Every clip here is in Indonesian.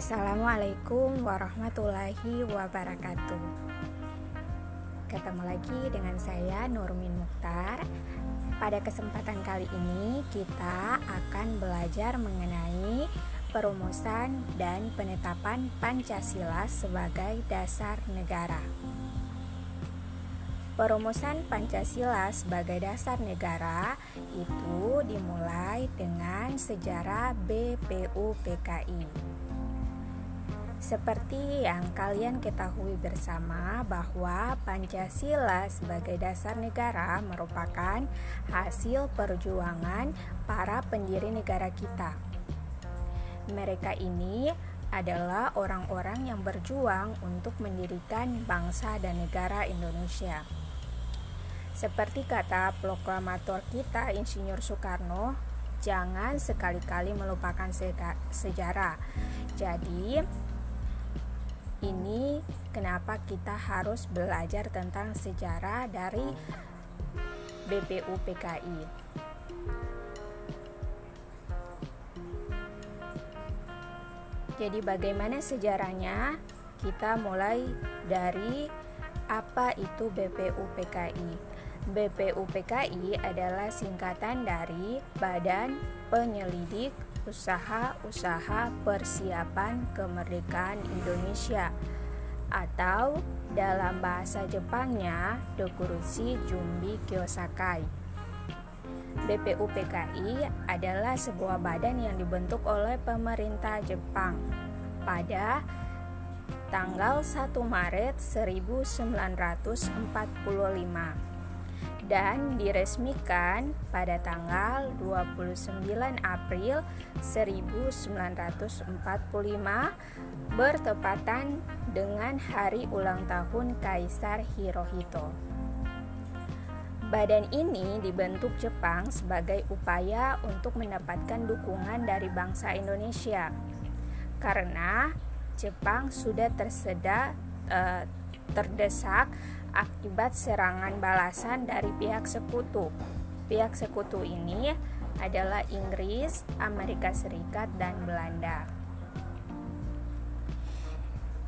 Assalamualaikum warahmatullahi wabarakatuh. Ketemu lagi dengan saya Nurmin Mukhtar. Pada kesempatan kali ini kita akan belajar mengenai perumusan dan penetapan Pancasila sebagai dasar negara. Perumusan Pancasila sebagai dasar negara itu dimulai dengan sejarah BPUPKI. Seperti yang kalian ketahui bersama bahwa Pancasila sebagai dasar negara merupakan hasil perjuangan para pendiri negara kita. Mereka ini adalah orang-orang yang berjuang untuk mendirikan bangsa dan negara Indonesia. Seperti kata proklamator kita Insinyur Soekarno, jangan sekali-kali melupakan sejarah. Jadi, ini kenapa kita harus belajar tentang sejarah dari BPUPKI. Jadi bagaimana sejarahnya? Kita mulai dari apa itu BPUPKI. BPUPKI adalah singkatan dari Badan Penyelidik Usaha-Usaha Persiapan Kemerdekaan Indonesia atau dalam bahasa Jepangnya Dokurushi Jumbi Kyosakai. BPUPKI adalah sebuah badan yang dibentuk oleh pemerintah Jepang pada tanggal 1 Maret 1945 dan diresmikan pada tanggal 29 April 1945 bertepatan dengan hari ulang tahun Kaisar Hirohito. Badan ini dibentuk Jepang sebagai upaya untuk mendapatkan dukungan dari bangsa Indonesia karena Jepang sudah tersedak eh, terdesak akibat serangan balasan dari pihak sekutu. Pihak sekutu ini adalah Inggris, Amerika Serikat, dan Belanda.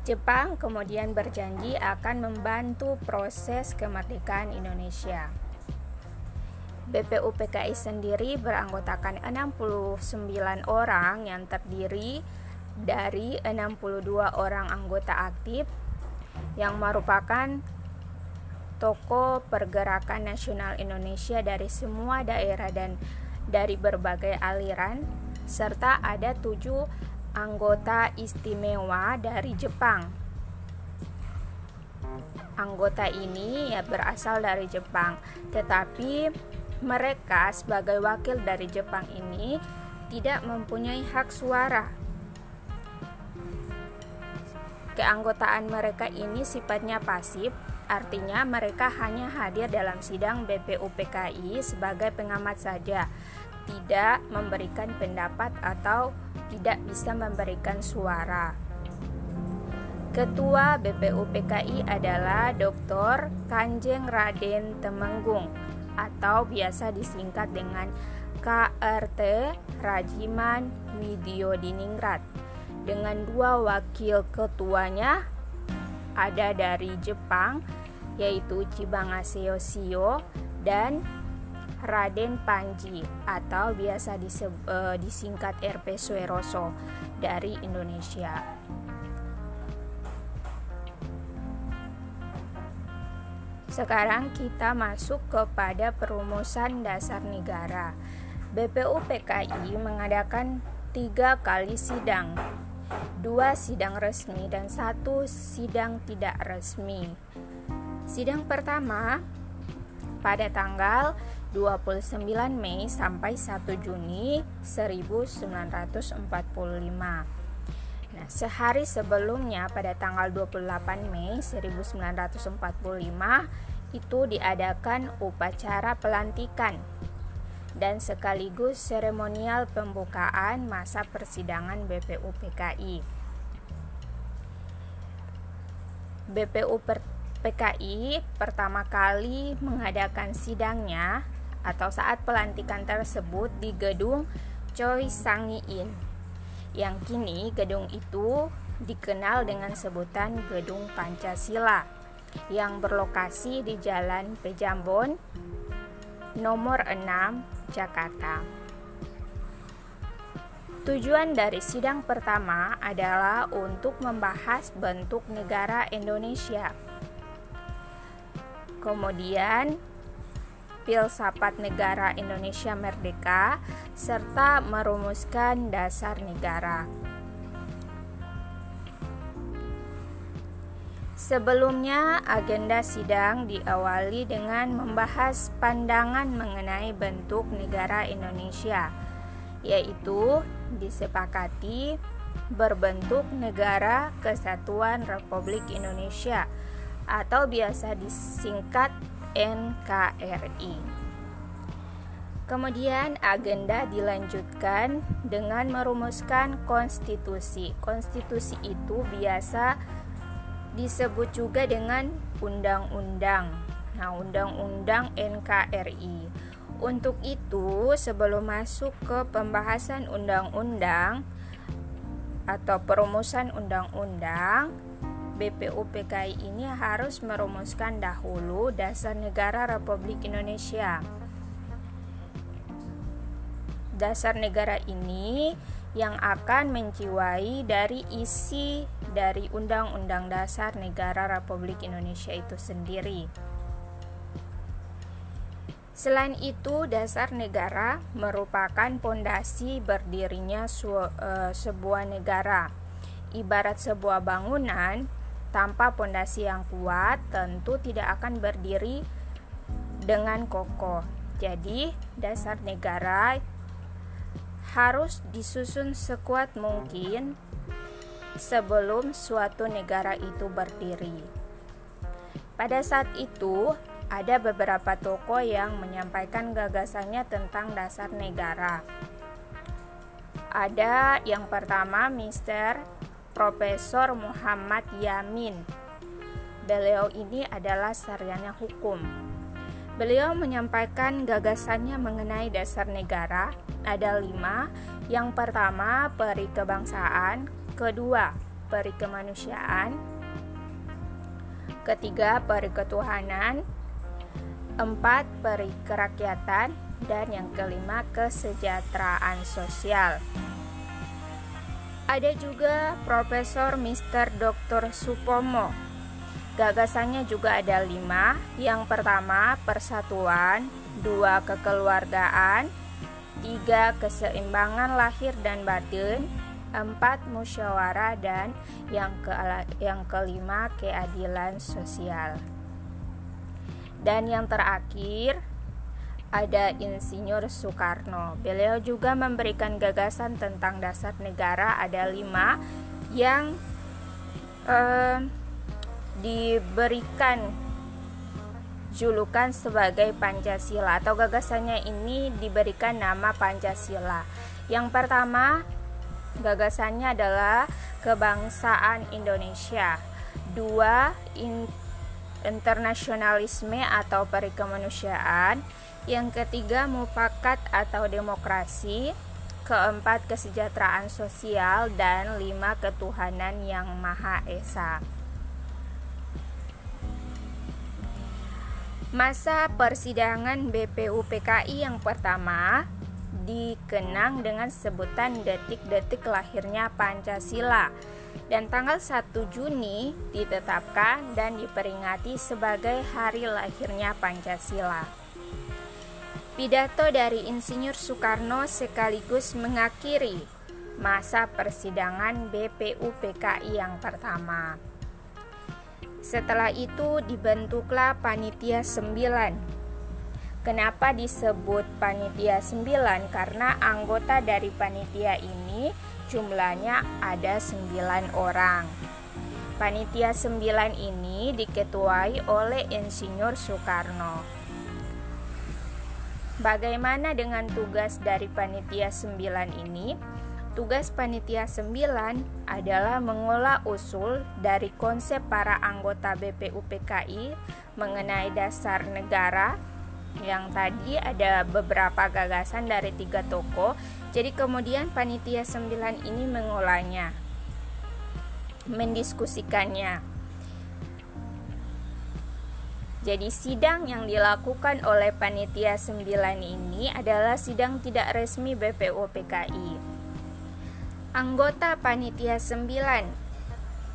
Jepang kemudian berjanji akan membantu proses kemerdekaan Indonesia. BPUPKI sendiri beranggotakan 69 orang yang terdiri dari 62 orang anggota aktif yang merupakan tokoh pergerakan nasional Indonesia dari semua daerah dan dari berbagai aliran serta ada tujuh anggota istimewa dari Jepang. Anggota ini ya berasal dari Jepang, tetapi mereka sebagai wakil dari Jepang ini tidak mempunyai hak suara Keanggotaan mereka ini sifatnya pasif, artinya mereka hanya hadir dalam sidang BPUPKI sebagai pengamat saja, tidak memberikan pendapat atau tidak bisa memberikan suara. Ketua BPUPKI adalah Dr. Kanjeng Raden Temenggung atau biasa disingkat dengan KRT Rajiman Widyodiningrat dengan dua wakil ketuanya ada dari Jepang yaitu Chibangaseo Shio dan Raden Panji atau biasa uh, disingkat RP Sueroso dari Indonesia. Sekarang kita masuk kepada perumusan dasar negara. BPUPKI mengadakan tiga kali sidang dua sidang resmi dan satu sidang tidak resmi. Sidang pertama pada tanggal 29 Mei sampai 1 Juni 1945. Nah, sehari sebelumnya pada tanggal 28 Mei 1945 itu diadakan upacara pelantikan dan sekaligus seremonial pembukaan masa persidangan BPUPKI. BPUPKI pertama kali mengadakan sidangnya atau saat pelantikan tersebut di gedung Choi Sangiin yang kini gedung itu dikenal dengan sebutan Gedung Pancasila yang berlokasi di Jalan Pejambon nomor 6 Jakarta. Tujuan dari sidang pertama adalah untuk membahas bentuk negara Indonesia. Kemudian, filsafat negara Indonesia merdeka serta merumuskan dasar negara. Sebelumnya, agenda sidang diawali dengan membahas pandangan mengenai bentuk negara Indonesia, yaitu disepakati berbentuk Negara Kesatuan Republik Indonesia atau biasa disingkat NKRI. Kemudian agenda dilanjutkan dengan merumuskan konstitusi. Konstitusi itu biasa disebut juga dengan undang-undang. Nah, undang-undang NKRI. Untuk itu, sebelum masuk ke pembahasan undang-undang atau perumusan undang-undang, BPUPKI ini harus merumuskan dahulu dasar negara Republik Indonesia. Dasar negara ini yang akan menjiwai dari isi dari Undang-Undang Dasar Negara Republik Indonesia itu sendiri. Selain itu, dasar negara merupakan pondasi berdirinya e, sebuah negara. Ibarat sebuah bangunan, tanpa pondasi yang kuat tentu tidak akan berdiri dengan kokoh. Jadi, dasar negara harus disusun sekuat mungkin sebelum suatu negara itu berdiri. Pada saat itu, ada beberapa tokoh yang menyampaikan gagasannya tentang dasar negara. Ada yang pertama Mr. Profesor Muhammad Yamin. Beliau ini adalah sarjana hukum. Beliau menyampaikan gagasannya mengenai dasar negara ada lima. Yang pertama, peri kebangsaan, kedua, peri kemanusiaan, ketiga, peri ketuhanan, empat, peri kerakyatan, dan yang kelima, kesejahteraan sosial. Ada juga Profesor Mr. Dr. Supomo. Gagasannya juga ada lima. Yang pertama, persatuan, dua, kekeluargaan, tiga keseimbangan lahir dan batin, empat musyawarah dan yang ke yang kelima keadilan sosial. Dan yang terakhir ada Insinyur Soekarno. Beliau juga memberikan gagasan tentang dasar negara ada lima yang eh, diberikan julukan sebagai Pancasila atau gagasannya ini diberikan nama Pancasila. Yang pertama, gagasannya adalah kebangsaan Indonesia. Dua, in, internasionalisme atau perikemanusiaan. Yang ketiga, mufakat atau demokrasi. Keempat, kesejahteraan sosial dan lima, ketuhanan yang Maha Esa. Masa persidangan BPUPKI yang pertama dikenang dengan sebutan detik-detik lahirnya Pancasila dan tanggal 1 Juni ditetapkan dan diperingati sebagai hari lahirnya Pancasila. Pidato dari Insinyur Soekarno sekaligus mengakhiri masa persidangan BPUPKI yang pertama. Setelah itu dibentuklah panitia 9. Kenapa disebut panitia 9? Karena anggota dari panitia ini jumlahnya ada 9 orang. Panitia 9 ini diketuai oleh Insinyur Soekarno. Bagaimana dengan tugas dari panitia 9 ini? Tugas panitia 9 adalah mengolah usul dari konsep para anggota BPUPKI mengenai dasar negara yang tadi ada beberapa gagasan dari tiga tokoh jadi kemudian panitia 9 ini mengolahnya mendiskusikannya. Jadi sidang yang dilakukan oleh panitia 9 ini adalah sidang tidak resmi BPUPKI Anggota panitia 9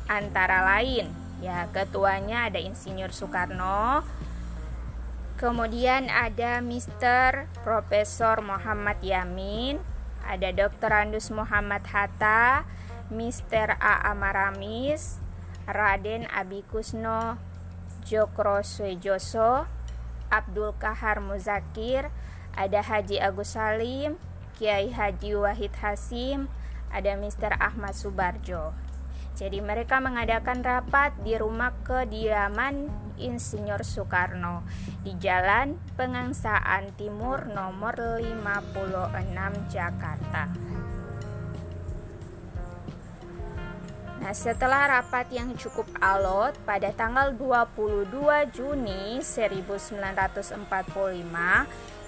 antara lain ya ketuanya ada Insinyur Soekarno kemudian ada Mr. Profesor Muhammad Yamin ada Dr. Andus Muhammad Hatta Mr. A. Amaramis Raden Abikusno Jokro Suejoso Abdul Kahar Muzakir ada Haji Agus Salim Kiai Haji Wahid Hasim ada Mr. Ahmad Subarjo jadi mereka mengadakan rapat di rumah kediaman Insinyur Soekarno di Jalan Pengangsaan Timur nomor 56 Jakarta. Nah, setelah rapat yang cukup alot pada tanggal 22 Juni 1945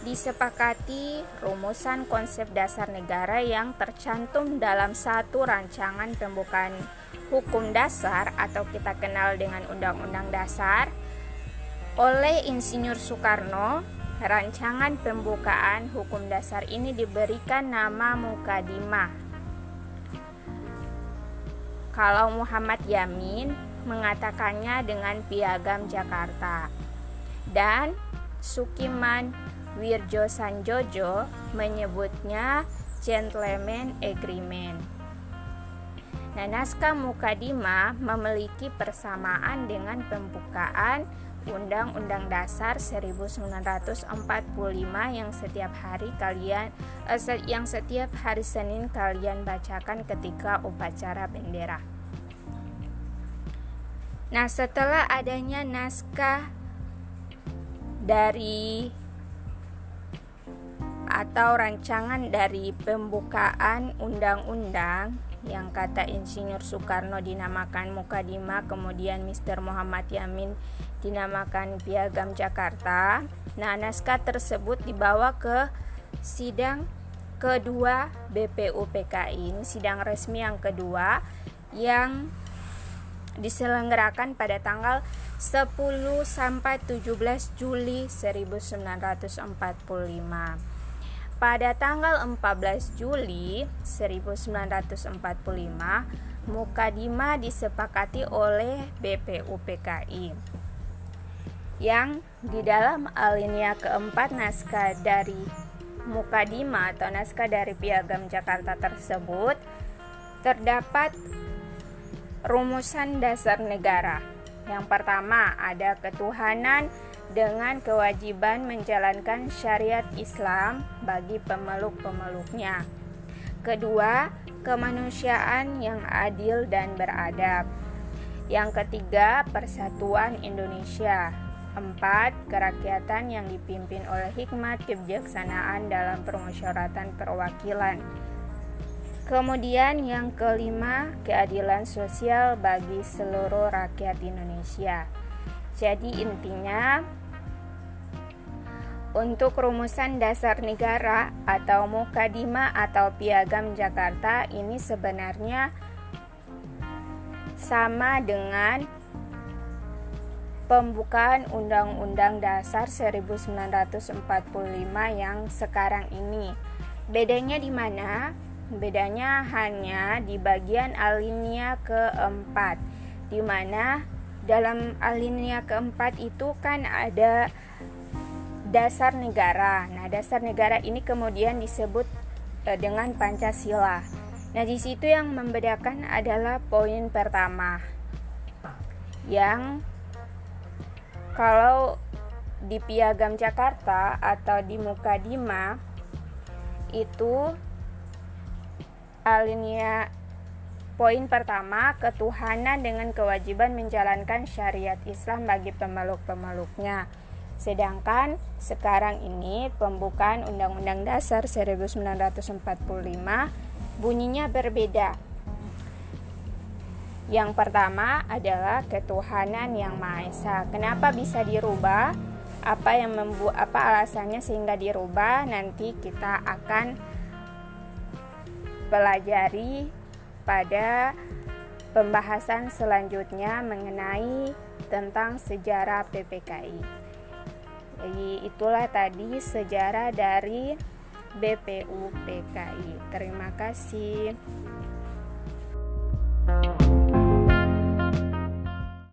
disepakati rumusan konsep dasar negara yang tercantum dalam satu rancangan pembukaan Hukum Dasar atau kita kenal dengan Undang-Undang Dasar oleh Insinyur Soekarno, rancangan pembukaan hukum dasar ini diberikan nama Mukadimah. Kalau Muhammad Yamin mengatakannya dengan Piagam Jakarta dan Sukiman Wirjo Sanjojo menyebutnya Gentleman Agreement. Nah, naskah Mukadimah memiliki persamaan dengan pembukaan Undang-Undang Dasar 1945 yang setiap hari kalian eh, yang setiap hari Senin kalian bacakan ketika upacara bendera. Nah, setelah adanya naskah dari atau rancangan dari pembukaan undang-undang yang kata Insinyur Soekarno dinamakan Mukadimah, kemudian Mr. Muhammad Yamin dinamakan Piagam Jakarta. Nah, naskah tersebut dibawa ke sidang kedua BPUPKI. Ini sidang resmi yang kedua yang diselenggarakan pada tanggal 10 sampai 17 Juli 1945. Pada tanggal 14 Juli 1945, Mukadima disepakati oleh BPUPKI yang di dalam alinea keempat naskah dari Mukadima atau naskah dari Piagam Jakarta tersebut terdapat rumusan dasar negara. Yang pertama ada ketuhanan dengan kewajiban menjalankan syariat Islam bagi pemeluk-pemeluknya. Kedua, kemanusiaan yang adil dan beradab. Yang ketiga, persatuan Indonesia. Empat, kerakyatan yang dipimpin oleh hikmat kebijaksanaan dalam permusyawaratan perwakilan. Kemudian yang kelima, keadilan sosial bagi seluruh rakyat Indonesia. Jadi intinya untuk rumusan dasar negara atau Mukadima atau Piagam Jakarta ini sebenarnya sama dengan pembukaan Undang-Undang Dasar 1945 yang sekarang ini. Bedanya di mana? Bedanya hanya di bagian alinea keempat, di mana dalam alinea keempat itu kan ada dasar negara. Nah, dasar negara ini kemudian disebut uh, dengan Pancasila. Nah, di situ yang membedakan adalah poin pertama. Yang kalau di Piagam Jakarta atau di Mukadima itu alinea Poin pertama, ketuhanan dengan kewajiban menjalankan syariat Islam bagi pemeluk-pemeluknya. Sedangkan sekarang ini pembukaan Undang-Undang Dasar 1945 bunyinya berbeda. Yang pertama adalah ketuhanan yang Maha Esa. Kenapa bisa dirubah? apa yang membuat apa alasannya sehingga dirubah nanti kita akan pelajari pada pembahasan selanjutnya mengenai tentang sejarah PPKI. Jadi itulah tadi sejarah dari BPU PKI. Terima kasih.